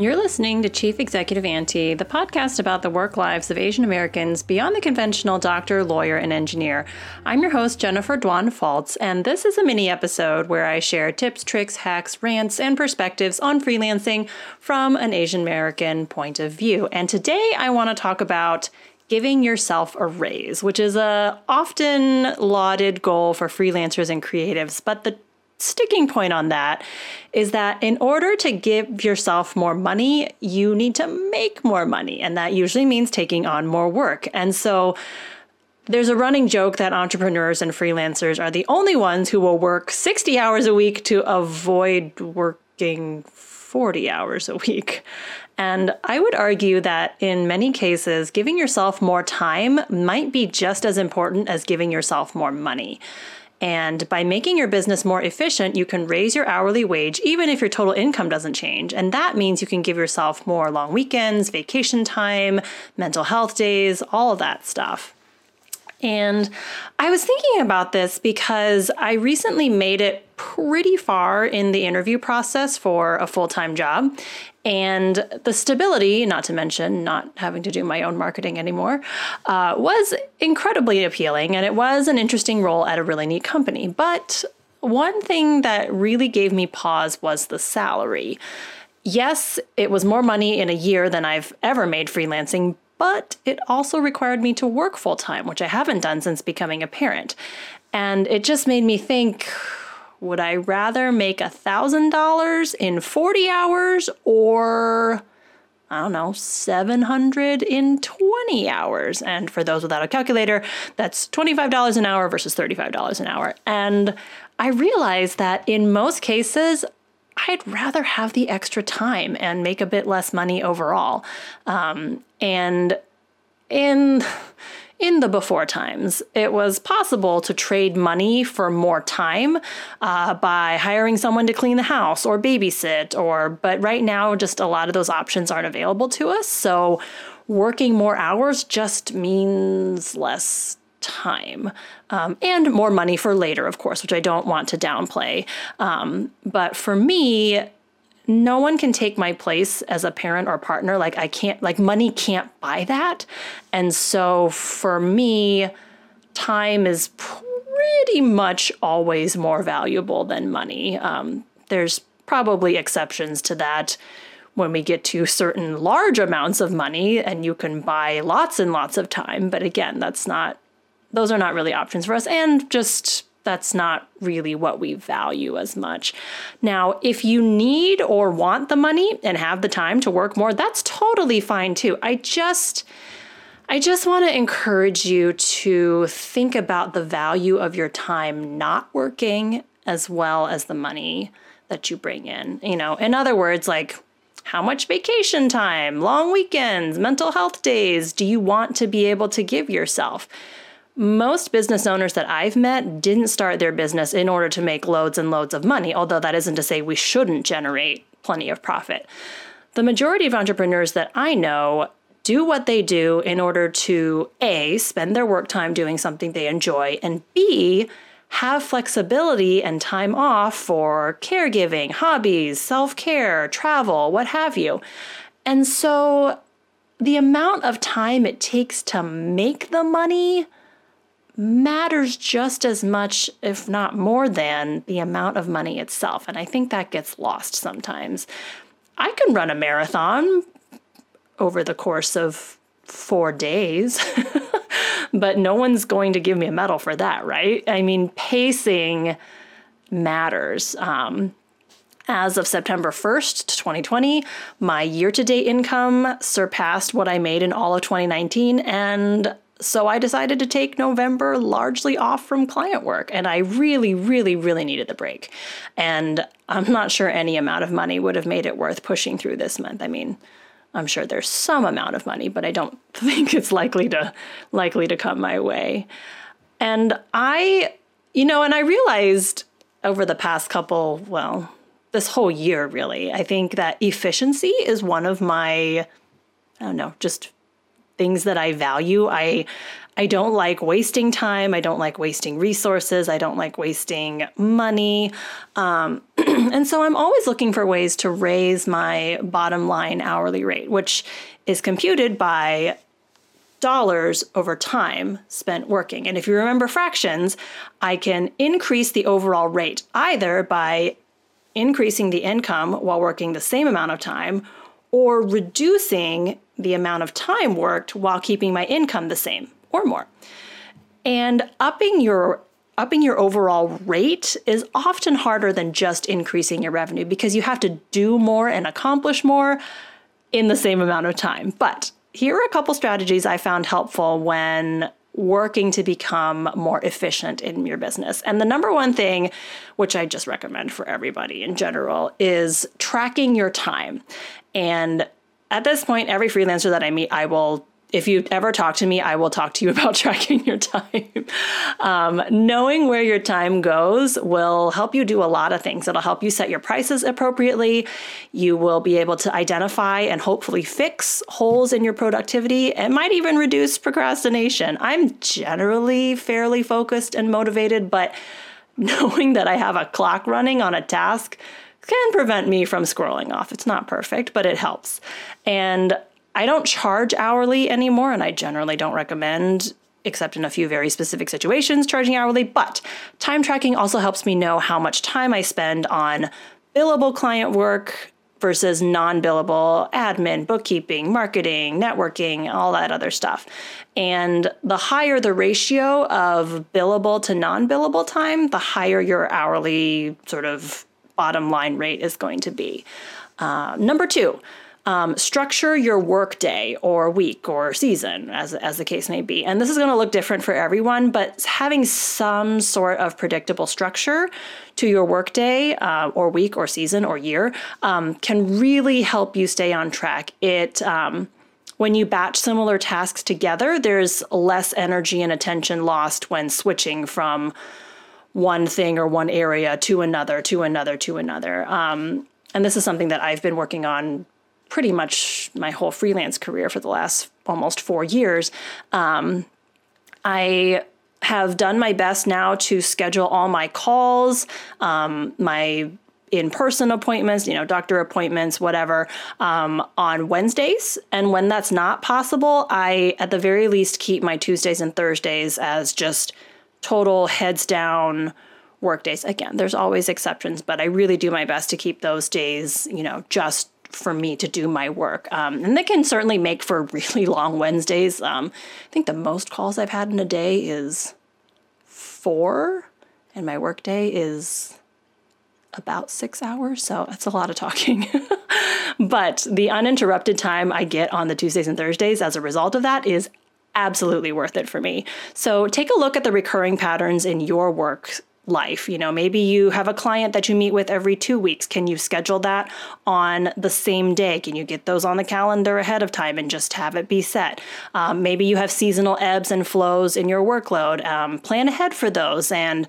You're listening to Chief Executive Auntie, the podcast about the work lives of Asian Americans beyond the conventional doctor, lawyer, and engineer. I'm your host, Jennifer Dwan Faltz, and this is a mini episode where I share tips, tricks, hacks, rants, and perspectives on freelancing from an Asian American point of view. And today I want to talk about giving yourself a raise, which is a often lauded goal for freelancers and creatives, but the sticking point on that is that in order to give yourself more money, you need to make more money. And that usually means taking on more work. And so there's a running joke that entrepreneurs and freelancers are the only ones who will work 60 hours a week to avoid working 40 hours a week. And I would argue that in many cases, giving yourself more time might be just as important as giving yourself more money. And by making your business more efficient, you can raise your hourly wage even if your total income doesn't change. And that means you can give yourself more long weekends, vacation time, mental health days, all of that stuff. And I was thinking about this because I recently made it pretty far in the interview process for a full time job. And the stability, not to mention not having to do my own marketing anymore, uh, was incredibly appealing. And it was an interesting role at a really neat company. But one thing that really gave me pause was the salary. Yes, it was more money in a year than I've ever made freelancing, but it also required me to work full time, which I haven't done since becoming a parent. And it just made me think would I rather make $1,000 in 40 hours or I don't know, 700 in 20 hours. And for those without a calculator, that's $25 an hour versus $35 an hour. And I realized that in most cases, I'd rather have the extra time and make a bit less money overall. Um, and in in the before times, it was possible to trade money for more time uh, by hiring someone to clean the house or babysit, or but right now, just a lot of those options aren't available to us. So, working more hours just means less time um, and more money for later, of course, which I don't want to downplay. Um, but for me, no one can take my place as a parent or partner. Like, I can't, like, money can't buy that. And so for me, time is pretty much always more valuable than money. Um, there's probably exceptions to that when we get to certain large amounts of money and you can buy lots and lots of time. But again, that's not, those are not really options for us. And just that's not really what we value as much. Now, if you need or want the money and have the time to work more, that's totally fine too. I just I just want to encourage you to think about the value of your time not working as well as the money that you bring in. You know, in other words, like how much vacation time, long weekends, mental health days do you want to be able to give yourself? Most business owners that I've met didn't start their business in order to make loads and loads of money, although that isn't to say we shouldn't generate plenty of profit. The majority of entrepreneurs that I know do what they do in order to A, spend their work time doing something they enjoy, and B, have flexibility and time off for caregiving, hobbies, self care, travel, what have you. And so the amount of time it takes to make the money matters just as much, if not more than, the amount of money itself. And I think that gets lost sometimes. I can run a marathon over the course of four days, but no one's going to give me a medal for that, right? I mean, pacing matters. Um, as of September 1st, 2020, my year to date income surpassed what I made in all of 2019, and so I decided to take November largely off from client work. And I really, really, really needed the break. And I'm not sure any amount of money would have made it worth pushing through this month. I mean, I'm sure there's some amount of money, but I don't think it's likely to likely to come my way. And I, you know, and I realized over the past couple, well, this whole year really, I think that efficiency is one of my I don't know, just things that I value. I I don't like wasting time. I don't like wasting resources. I don't like wasting money. Um, and so I'm always looking for ways to raise my bottom line hourly rate, which is computed by dollars over time spent working. And if you remember fractions, I can increase the overall rate either by increasing the income while working the same amount of time or reducing the amount of time worked while keeping my income the same or more. And upping your upping your overall rate is often harder than just increasing your revenue because you have to do more and accomplish more in the same amount of time. But here are a couple strategies I found helpful when working to become more efficient in your business. And the number one thing, which I just recommend for everybody in general, is tracking your time. And at this point, every freelancer that I meet, I will if you ever talk to me, I will talk to you about tracking your time. Um, knowing where your time goes will help you do a lot of things. It'll help you set your prices appropriately. You will be able to identify and hopefully fix holes in your productivity. It might even reduce procrastination. I'm generally fairly focused and motivated, but knowing that I have a clock running on a task can prevent me from scrolling off. It's not perfect, but it helps. And I don't charge hourly anymore, and I generally don't recommend, except in a few very specific situations, charging hourly. But time tracking also helps me know how much time I spend on billable client work versus non billable admin, bookkeeping, marketing, networking, all that other stuff. And the higher the ratio of billable to non billable time, the higher your hourly sort of bottom line rate is going to be. Uh, number two, um, structure your workday or week or season, as, as the case may be. And this is going to look different for everyone, but having some sort of predictable structure to your workday uh, or week or season or year um, can really help you stay on track. It um, when you batch similar tasks together, there's less energy and attention lost when switching from one thing or one area to another, to another, to another. Um, and this is something that I've been working on pretty much my whole freelance career for the last almost four years. Um, I have done my best now to schedule all my calls, um, my in person appointments, you know, doctor appointments, whatever, um, on Wednesdays. And when that's not possible, I, at the very least, keep my Tuesdays and Thursdays as just total heads down work days. Again, there's always exceptions, but I really do my best to keep those days, you know, just for me to do my work. Um, and they can certainly make for really long Wednesdays. Um, I think the most calls I've had in a day is four, and my workday is about six hours. So that's a lot of talking. but the uninterrupted time I get on the Tuesdays and Thursdays as a result of that is absolutely worth it for me. So take a look at the recurring patterns in your work life. You know, maybe you have a client that you meet with every two weeks. Can you schedule that on the same day? Can you get those on the calendar ahead of time and just have it be set? Um, maybe you have seasonal ebbs and flows in your workload. Um, plan ahead for those and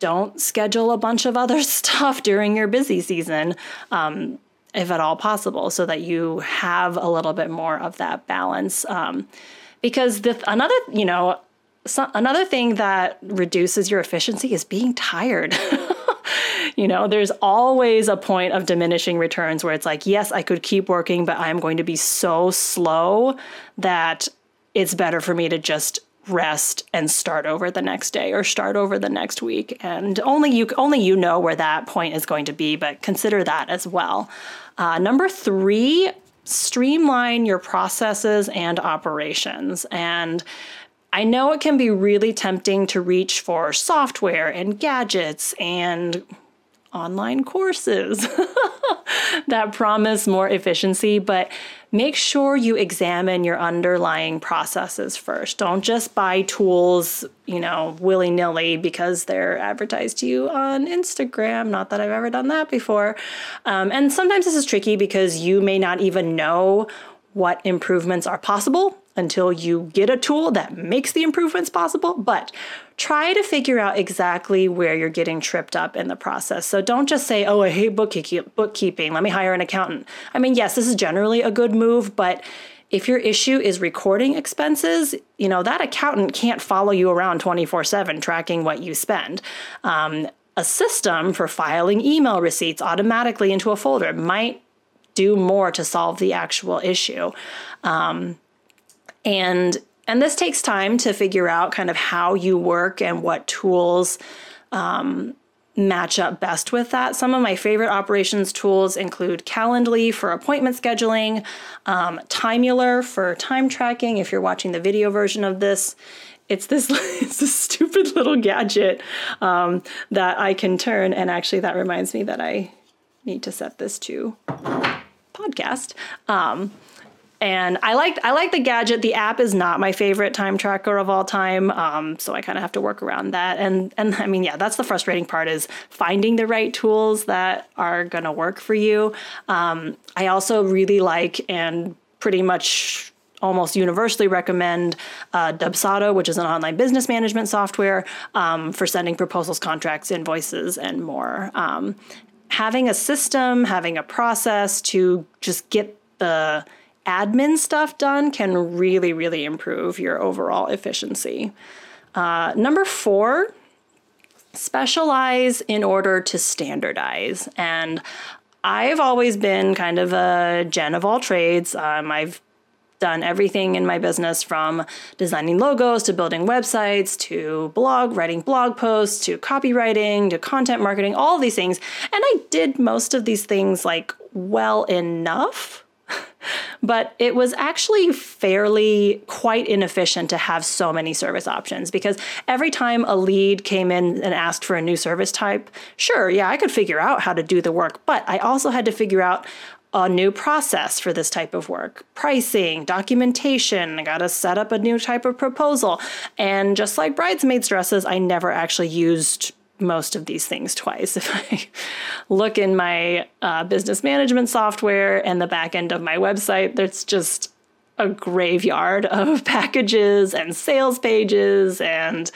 don't schedule a bunch of other stuff during your busy season. Um, if at all possible, so that you have a little bit more of that balance. Um, because the another, you know, so another thing that reduces your efficiency is being tired. you know, there's always a point of diminishing returns where it's like, yes, I could keep working, but I'm going to be so slow that it's better for me to just rest and start over the next day or start over the next week and only you only you know where that point is going to be but consider that as well uh, number three streamline your processes and operations. And I know it can be really tempting to reach for software and gadgets and online courses that promise more efficiency, but make sure you examine your underlying processes first. Don't just buy tools, you know, willy nilly because they're advertised to you on Instagram. Not that I've ever done that before. Um, and sometimes this is tricky because you may not even know what improvements are possible until you get a tool that makes the improvements possible. But try to figure out exactly where you're getting tripped up in the process. So don't just say, oh, I hate bookkeeping. Let me hire an accountant. I mean, yes, this is generally a good move, but If your issue is recording expenses, you know, that accountant can't follow you around 24 7 tracking what you spend. Um, a system for filing email receipts automatically into a folder might do more to solve the actual issue. Um, and and this takes time to figure out kind of how you work and what tools um, match up best with that. Some of my favorite operations tools include Calendly for appointment scheduling, um, Timeular for time tracking. If you're watching the video version of this, it's this it's this stupid little gadget um, that I can turn. And actually, that reminds me that I need to set this to podcast. Um, and I like I like the gadget. The app is not my favorite time tracker of all time, um, so I kind of have to work around that. And and I mean, yeah, that's the frustrating part is finding the right tools that are gonna work for you. Um, I also really like and pretty much almost universally recommend uh, Dubsado, which is an online business management software um, for sending proposals, contracts, invoices, and more. Um, having a system, having a process to just get the admin stuff done can really, really improve your overall efficiency. Uh, number four, specialize in order to standardize. And I've always been kind of a gen of all trades. Um, I've done everything in my business from designing logos to building websites to blog, writing blog posts to copywriting to content marketing, all these things. And I did most of these things like well enough but it was actually fairly quite inefficient to have so many service options because every time a lead came in and asked for a new service type, sure, yeah, I could figure out how to do the work, but I also had to figure out a new process for this type of work pricing, documentation. I got to set up a new type of proposal. And just like bridesmaids' dresses, I never actually used most of these things twice. If I look in my uh, business management software and the back end of my website, there's just a graveyard of packages and sales pages and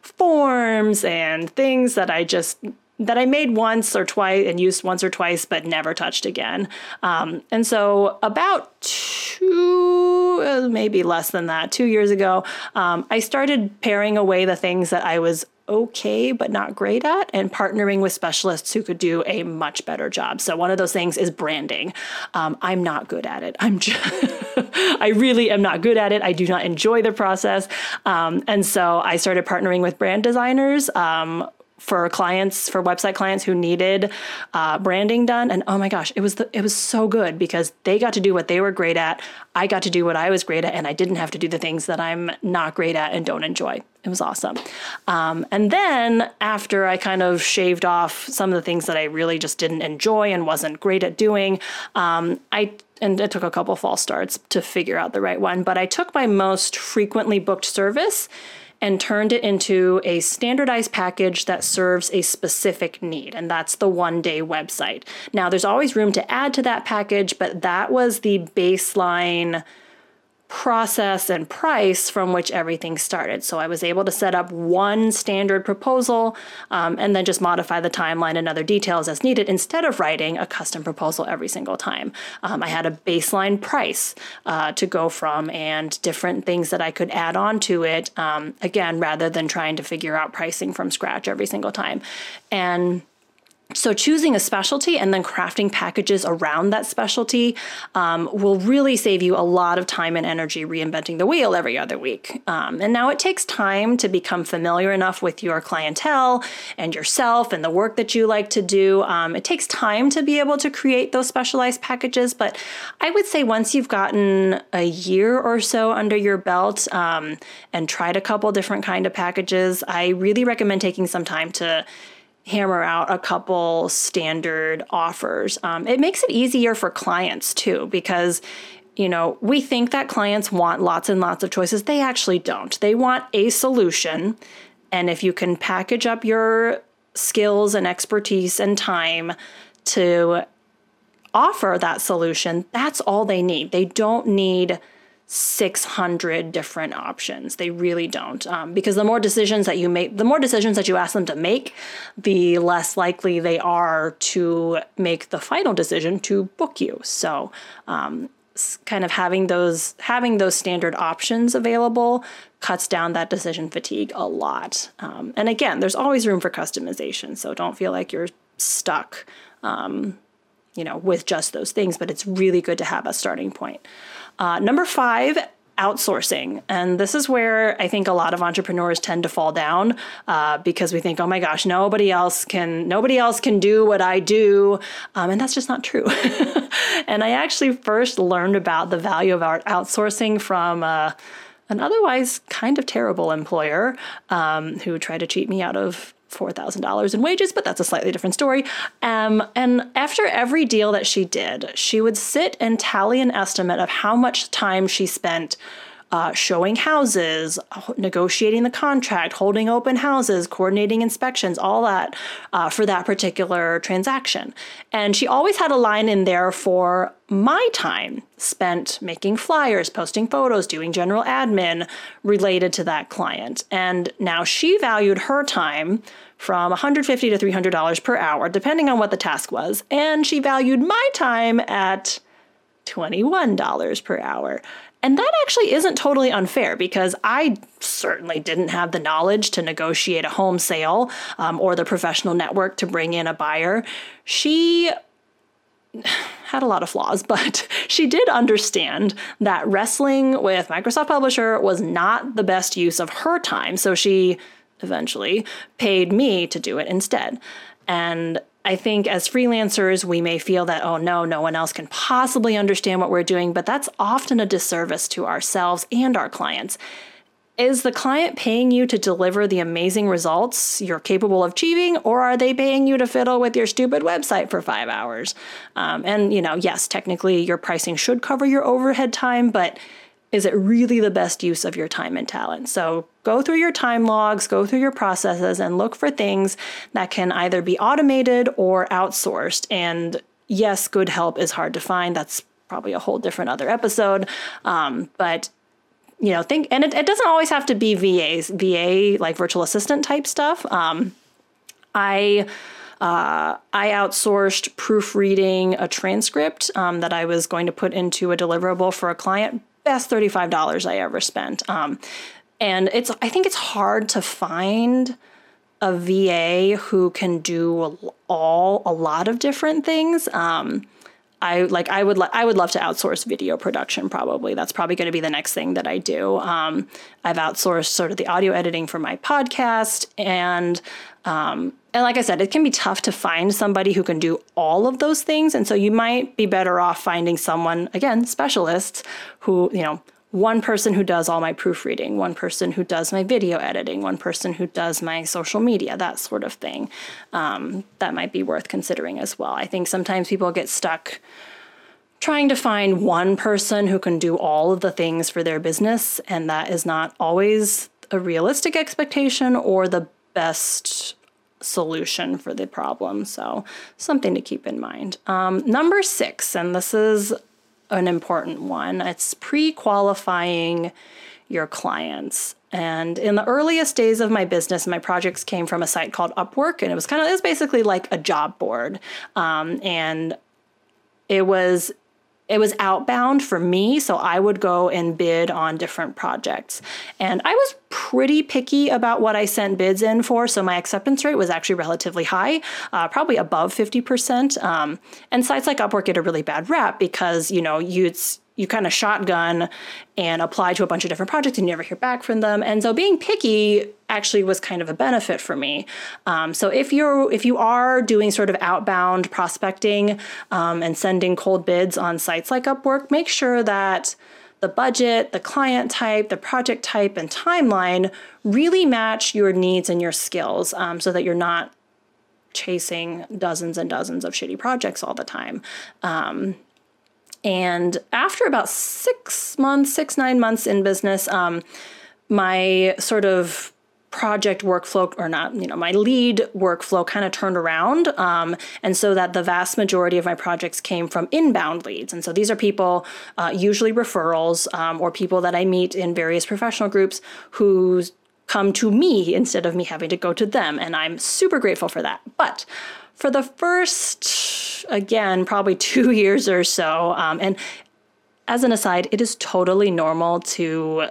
forms and things that I just that I made once or twice and used once or twice, but never touched again. Um, and so, about two, uh, maybe less than that, two years ago, um, I started paring away the things that I was okay but not great at and partnering with specialists who could do a much better job. So one of those things is branding. Um, i'm not good at it. I'm just i really am not good at it. I do not enjoy the process. Um, and so i started partnering with brand designers um, for clients for website clients who needed uh, branding done. And oh my gosh it was the, it was so good because they got to do what they were great at. I got to do what i was great at and i didn't have to do the things that i'm not great at and don't enjoy it was awesome um, and then after i kind of shaved off some of the things that i really just didn't enjoy and wasn't great at doing um, i and it took a couple false starts to figure out the right one but i took my most frequently booked service and turned it into a standardized package that serves a specific need, and that's the one day website. Now, there's always room to add to that package, but that was the baseline process and price from which everything started. So I was able to set up one standard proposal um, and then just modify the timeline and other details as needed instead of writing a custom proposal every single time. Um, I had a baseline price uh, to go from and different things that I could add on to it, um, again, rather than trying to figure out pricing from scratch every single time. And so, choosing a specialty and then crafting packages around that specialty um, will really save you a lot of time and energy reinventing the wheel every other week. Um, and now it takes time to become familiar enough with your clientele and yourself and the work that you like to do. Um, it takes time to be able to create those specialized packages, but I would say once you've gotten a year or so under your belt um, and tried a couple different kind of packages, I really recommend taking some time to hammer out a couple standard offers. Um, it makes it easier for clients too, because you know, we think that clients want lots and lots of choices. They actually don't. They want a solution. And if you can package up your skills and expertise and time to offer that solution, that's all they need. They don't need 600 different options. They really don't. Um, because the more decisions that you make, the more decisions that you ask them to make, the less likely they are to make the final decision to book you. So, um, kind of having those having those standard options available cuts down that decision fatigue a lot. Um, and again, there's always room for customization, so don't feel like you're stuck, um, you know, with just those things. But it's really good to have a starting point. Uh, number five, outsourcing. And this is where I think a lot of entrepreneurs tend to fall down uh, because we think, oh my gosh, nobody else can, nobody else can do what I do. Um, and that's just not true. and I actually first learned about the value of our outsourcing from uh, an otherwise kind of terrible employer um, who tried to cheat me out of $4,000 in wages, but that's a slightly different story. Um, and after every deal that she did, she would sit and tally an estimate of how much time she spent uh, showing houses, negotiating the contract, holding open houses, coordinating inspections, all that uh, for that particular transaction. And she always had a line in there for my time spent making flyers, posting photos, doing general admin related to that client. And now she valued her time from $150 to $300 per hour, depending on what the task was. And she valued my time at $21 per hour. And that actually isn't totally unfair because I certainly didn't have the knowledge to negotiate a home sale um, or the professional network to bring in a buyer. She had a lot of flaws, but she did understand that wrestling with Microsoft Publisher was not the best use of her time. So she eventually paid me to do it instead. And I think as freelancers, we may feel that, oh no, no one else can possibly understand what we're doing, but that's often a disservice to ourselves and our clients. Is the client paying you to deliver the amazing results you're capable of achieving, or are they paying you to fiddle with your stupid website for five hours? Um, and, you know, yes, technically your pricing should cover your overhead time, but is it really the best use of your time and talent? So go through your time logs, go through your processes, and look for things that can either be automated or outsourced. And yes, good help is hard to find. That's probably a whole different other episode. Um, but you know, think, and it, it, doesn't always have to be VAs, VA like virtual assistant type stuff. Um, I uh, I outsourced proofreading a transcript um, that I was going to put into a deliverable for a client best $35 I ever spent. Um, and it's I think it's hard to find a VA who can do all a lot of different things. Um, I like I would I would love to outsource video production probably. That's probably going to be the next thing that I do. Um, I've outsourced sort of the audio editing for my podcast and um, and like I said, it can be tough to find somebody who can do all of those things. And so you might be better off finding someone, again, specialists who, you know, one person who does all my proofreading, one person who does my video editing, one person who does my social media, that sort of thing. Um, that might be worth considering as well. I think sometimes people get stuck trying to find one person who can do all of the things for their business, and that is not always a realistic expectation or the best solution for the problem. So, something to keep in mind. Um, number six, and this is an important one, it's pre qualifying your clients. And in the earliest days of my business, my projects came from a site called Upwork, and it was kind of, it was basically like a job board. Um, and it was it was outbound for me, so I would go and bid on different projects. And I was pretty picky about what I sent bids in for, so my acceptance rate was actually relatively high, uh, probably above 50%. Um, and sites like Upwork get a really bad rap because, you know, you you kind of shotgun and apply to a bunch of different projects and you never hear back from them. And so being picky actually was kind of a benefit for me. Um, so if you're if you are doing sort of outbound prospecting um, and sending cold bids on sites like Upwork, make sure that the budget, the client type, the project type, and timeline really match your needs and your skills um, so that you're not chasing dozens and dozens of shitty projects all the time. Um, and after about six months, six, nine months in business, um, my sort of project workflow or not you know my lead workflow kind of turned around um, and so that the vast majority of my projects came from inbound leads. And so these are people uh, usually referrals um, or people that i meet in various professional groups who come to me instead of me having to go to them and i'm super grateful for that. But for the first again probably two years or so um, and as an aside, it is totally normal to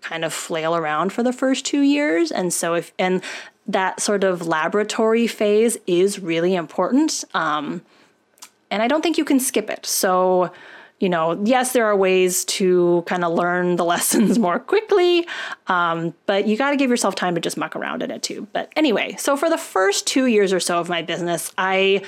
kind of flail around for the first two years. And so, if, and that sort of laboratory phase is really important. Um, and I don't think you can skip it. So, you know, yes, there are ways to kind of learn the lessons more quickly, um, but you got to give yourself time to just muck around in it too. But anyway, so for the first two years or so of my business, I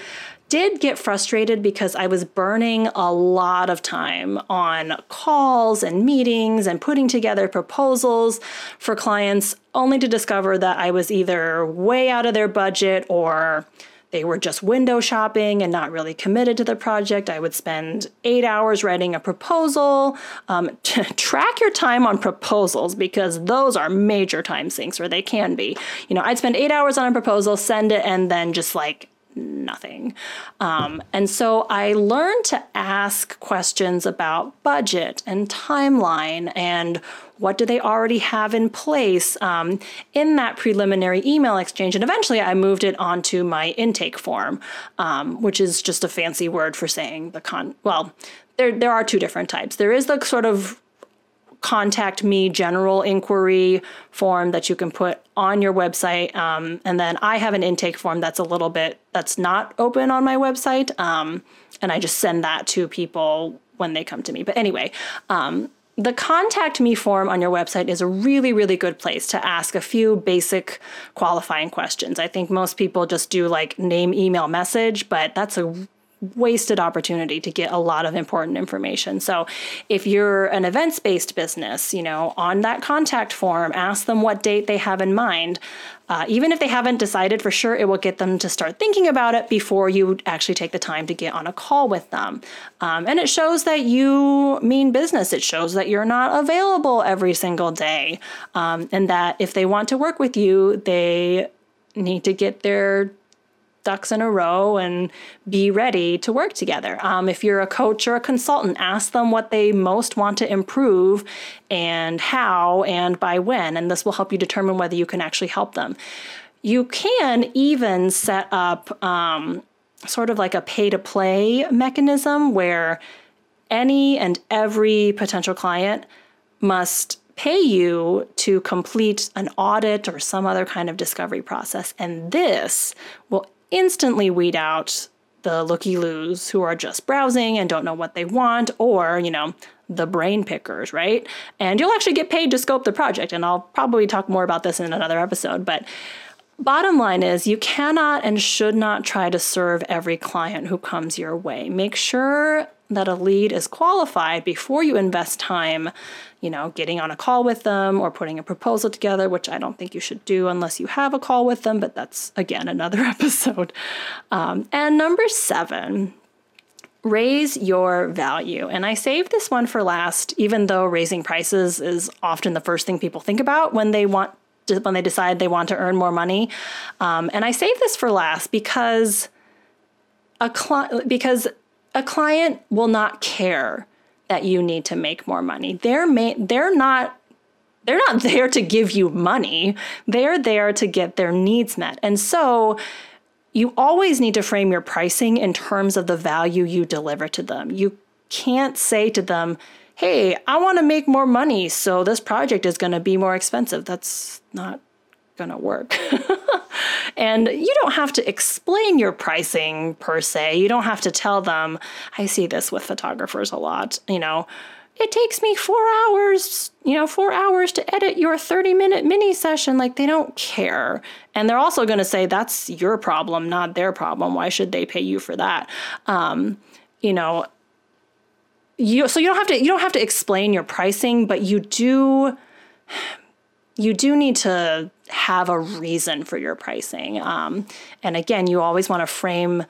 did get frustrated because I was burning a lot of time on calls and meetings and putting together proposals for clients, only to discover that I was either way out of their budget or they were just window shopping and not really committed to the project. I would spend eight hours writing a proposal. Um, track your time on proposals because those are major time sinks, or they can be. You know, I'd spend eight hours on a proposal, send it, and then just like nothing. Um, and so I learned to ask questions about budget and timeline and what do they already have in place um, in that preliminary email exchange. And eventually I moved it onto my intake form, um, which is just a fancy word for saying the con, well, there, there are two different types. There is the sort of contact me general inquiry form that you can put on your website. Um, and then I have an intake form that's a little bit, that's not open on my website. Um, and I just send that to people when they come to me. But anyway, um, the contact me form on your website is a really, really good place to ask a few basic qualifying questions. I think most people just do like name, email, message, but that's a wasted opportunity to get a lot of important information. So, if you're an events based business, you know, on that contact form, ask them what date they have in mind. Uh, even if they haven't decided for sure, it will get them to start thinking about it before you actually take the time to get on a call with them. Um, and it shows that you mean business. It shows that you're not available every single day. Um, and that if they want to work with you, they need to get their ducks in a row and be ready to work together. Um, if you're a coach or a consultant, ask them what they most want to improve and how and by when, and this will help you determine whether you can actually help them. You can even set up um, sort of like a pay to play mechanism where any and every potential client must pay you to complete an audit or some other kind of discovery process. And this will instantly weed out the looky loos who are just browsing and don't know what they want, or, you know, the brain pickers, right? And you'll actually get paid to scope the project. And I'll probably talk more about this in another episode. But bottom line is you cannot and should not try to serve every client who comes your way. Make sure that a lead is qualified before you invest time, you know, getting on a call with them or putting a proposal together, which I don't think you should do unless you have a call with them, but that's again another episode. Um, and number seven, raise your value. And I saved this one for last, even though raising prices is often the first thing people think about when they want when they decide they want to earn more money. Um, and I save this for last because a cli- because a client will not care that you need to make more money. They're ma- they're not they're not there to give you money. They're there to get their needs met. And so you always need to frame your pricing in terms of the value you deliver to them. You can't say to them, "Hey, I want to make more money, so this project is going to be more expensive." That's not going to work. and you don't have to explain your pricing per se. You don't have to tell them, I see this with photographers a lot, you know, it takes me four hours, you know, four hours to edit your 30 minute mini session. Like they don't care. And they're also going to say, that's your problem, not their problem. Why should they pay you for that? Um, you know, you, so you don't have to, you don't have to explain your pricing, but you do, you do need to have a reason for your pricing. Um, and again, you always want to frame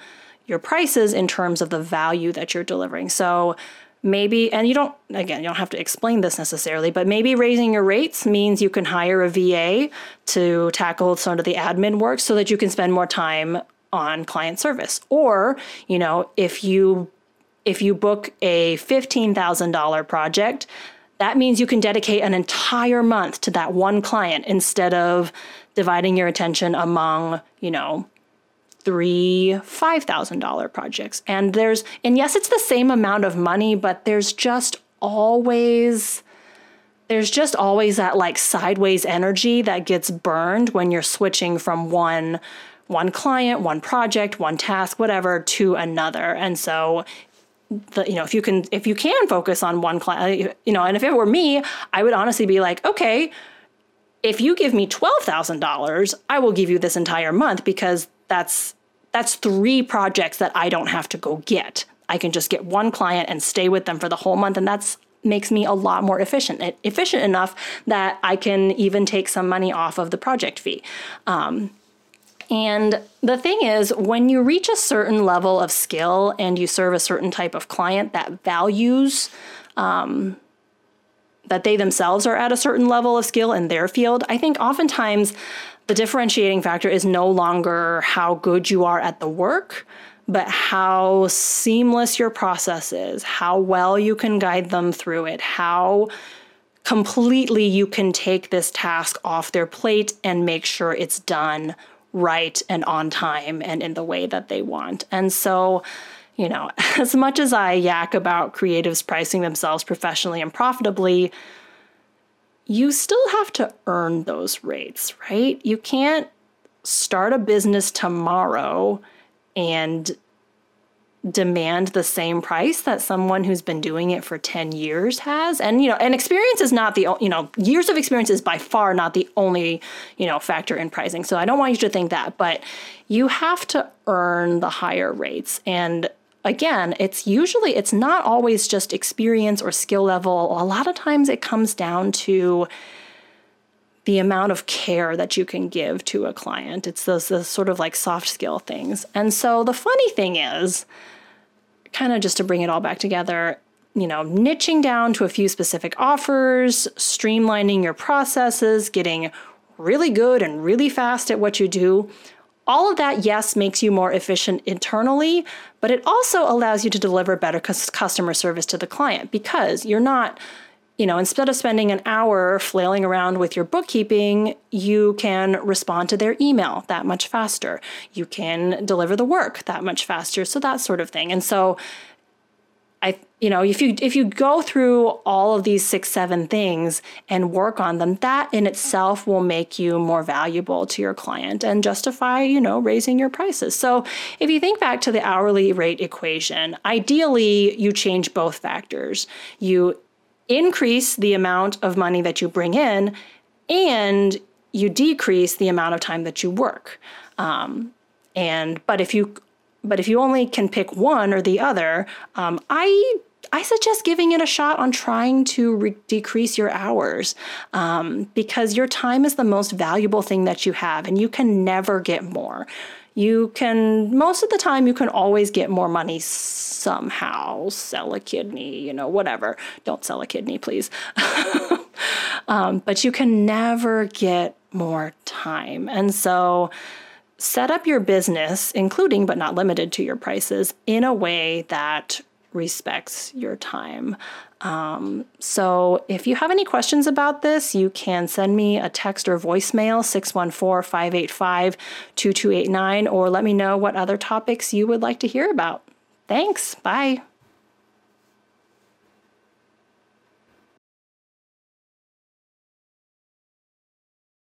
your prices in terms of the value that you're delivering. So maybe, and you don't, again, you don't have to explain this necessarily, but maybe raising your rates means you can hire a VA to tackle some of the admin work so that you can spend more time on client service. Or, you know, if you if you book a $15,000 project, that means you can dedicate an entire month to that one client instead of dividing your attention among, you know, three $5,000 projects. And there's, and yes, it's the same amount of money, but there's just always there's just always that like sideways energy that gets burned when you're switching from one one client, one project, one task, whatever to another. And so the, you know if you can if you can focus on one client you know and if it were me i would honestly be like okay if you give me $12,000 i will give you this entire month because that's that's three projects that i don't have to go get. I can just get one client and stay with them for the whole month and that's makes me a lot more efficient efficient enough that i can even take some money off of the project fee. Um, and the thing is, when you reach a certain level of skill and you serve a certain type of client that values um, that they themselves are at a certain level of skill in their field, I think oftentimes the differentiating factor is no longer how good you are at the work, but how seamless your process is, how well you can guide them through it, how completely you can take this task off their plate and make sure it's done right and on time and in the way that they want. And so, you know, as much as I yak about creatives pricing themselves professionally and profitably, you still have to earn those rates, right? You can't start a business tomorrow and demand the same price that someone who's been doing it for 10 years has and you know and experience is not the you know years of experience is by far not the only you know factor in pricing so i don't want you to think that but you have to earn the higher rates and again it's usually it's not always just experience or skill level a lot of times it comes down to the amount of care that you can give to a client. It's those, those sort of like soft skill things. And so the funny thing is, kind of just to bring it all back together, you know, niching down to a few specific offers, streamlining your processes, getting really good and really fast at what you do. All of that, yes, makes you more efficient internally, but it also allows you to deliver better customer service to the client because you're not you know, instead of spending an hour flailing around with your bookkeeping, you can respond to their email that much faster. You can deliver the work that much faster. So that sort of thing. And so I you know, if you if you go through all of these 6 7 things and work on them, that in itself will make you more valuable to your client and justify, you know, raising your prices. So, if you think back to the hourly rate equation, ideally you change both factors. You increase the amount of money that you bring in and you decrease the amount of time that you work. Um, and but if you but if you only can pick one or the other, um, I I suggest giving it a shot on trying to re- decrease your hours um, because your time is the most valuable thing that you have, and you can never get more you can most of the time you can always get more money somehow. Sell a kidney you know whatever. Don't sell a kidney please. Um, but you can never get more time. And so set up your business including but not limited to your prices in a way that respects your time um, so if you have any questions about this, you can send me a text or voicemail 614 585 2289 or let me know what other topics you would like to hear about. Thanks. Bye.